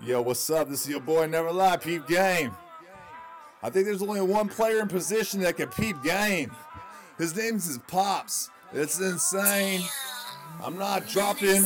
Yo, what's up? This is your boy Never Lie, Peep Game. I think there's only one player in position that can peep game. His name's is Pops. It's insane. I'm not dropping.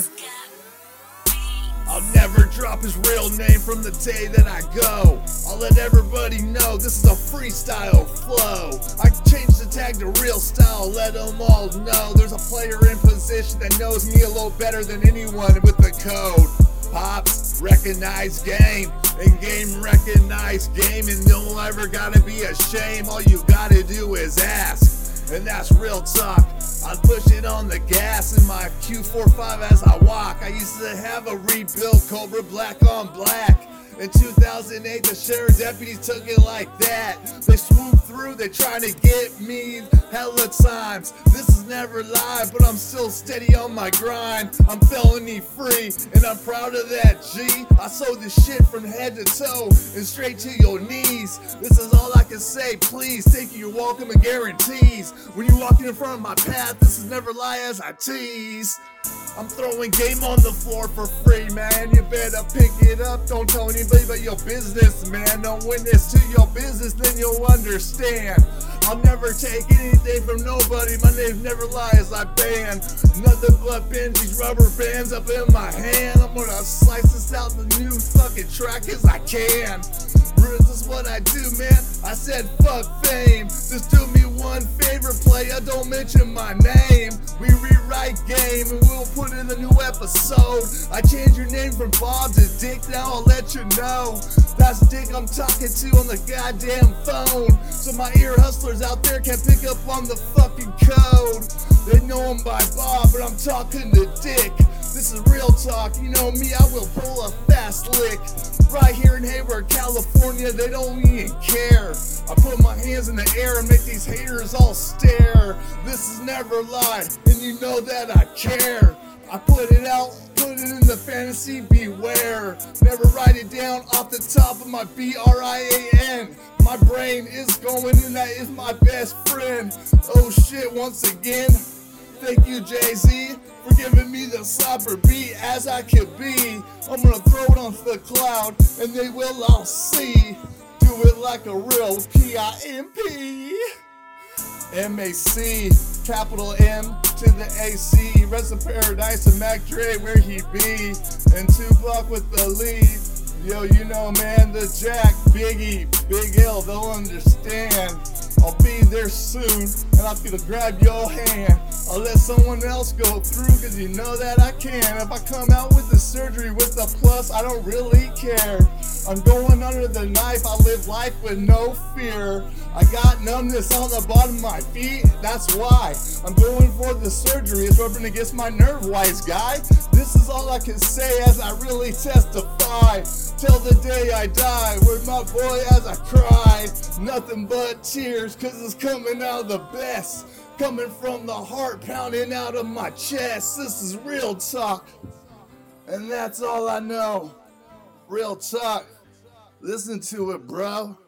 I'll never drop his real name from the day that I go. I'll let everybody know this is a freestyle flow. I changed the tag to real style, let them all know there's a player in position that knows me a little better than anyone with the code. Pops, recognize game, and game recognize game, and no ever gotta be ashamed. All you gotta do is ask, and that's real talk. I push it on the gas in my Q45 as I walk. I used to have a rebuilt Cobra black on black. In 2008, the sheriff deputies took it like that. They swooped through, they trying to get me hella times. This is never live, but I'm still steady on my grind. I'm felony free, and I'm proud of that, G. I sold this shit from head to toe and straight to your knees. This is all I can say, please. Take your welcome and guarantees. When you're walking in front of my path, this is never lie as I tease. I'm throwing game on the floor for free, man. You better pick it up. Don't tell anybody but your business, man. Don't witness to your business, then you'll understand. I'll never take anything from nobody. My name never lies. I ban nothing but Benji's rubber bands up in my hand. I'm gonna slice this out the new fucking track as I can. This is what I do, man. I said fuck fame. Just do me one favor, player. Don't mention my name. We rewrite game and we'll put in a new episode. I changed your name from Bob to Dick. Now I'll let you know. That's Dick I'm talking to on the goddamn phone. So my ear hustlers out there can't pick up on the fucking code. They know him by Bob, but I'm talking to Dick. This is real talk. You know me, I will pull a fast lick. Right here in Hayward, California, they don't even care. I put my hands in the air and make these haters all stare. This is never lie, and you know that I care. I put it out, put it in the fantasy, beware. Never write it down off the top of my B R I A N. My brain is going, and that is my best friend. Oh shit, once again. Thank you, Jay Z, for giving me the slapper beat as I could be. I'm gonna throw the cloud, and they will all see. Do it like a real P I M P. M A C, capital M to the A C. Rest in paradise and Mac Dre where he be. And Tupac with the lead. Yo, you know, man, the Jack, Biggie, Big L, they'll understand. There soon, and I'm gonna grab your hand. I'll let someone else go through, cause you know that I can. If I come out with the surgery with a plus, I don't really care. I'm going under the knife, I live life with no fear. I got numbness on the bottom of my feet, that's why. I'm going for the surgery, it's rubbing against my nerve, wise guy. This is all I can say as I really testify. Till the day I die, with my boy as I cry. Nothing but tears, cause it's coming out of the best. Coming from the heart, pounding out of my chest. This is real talk. And that's all I know. Real talk. Listen to it, bro.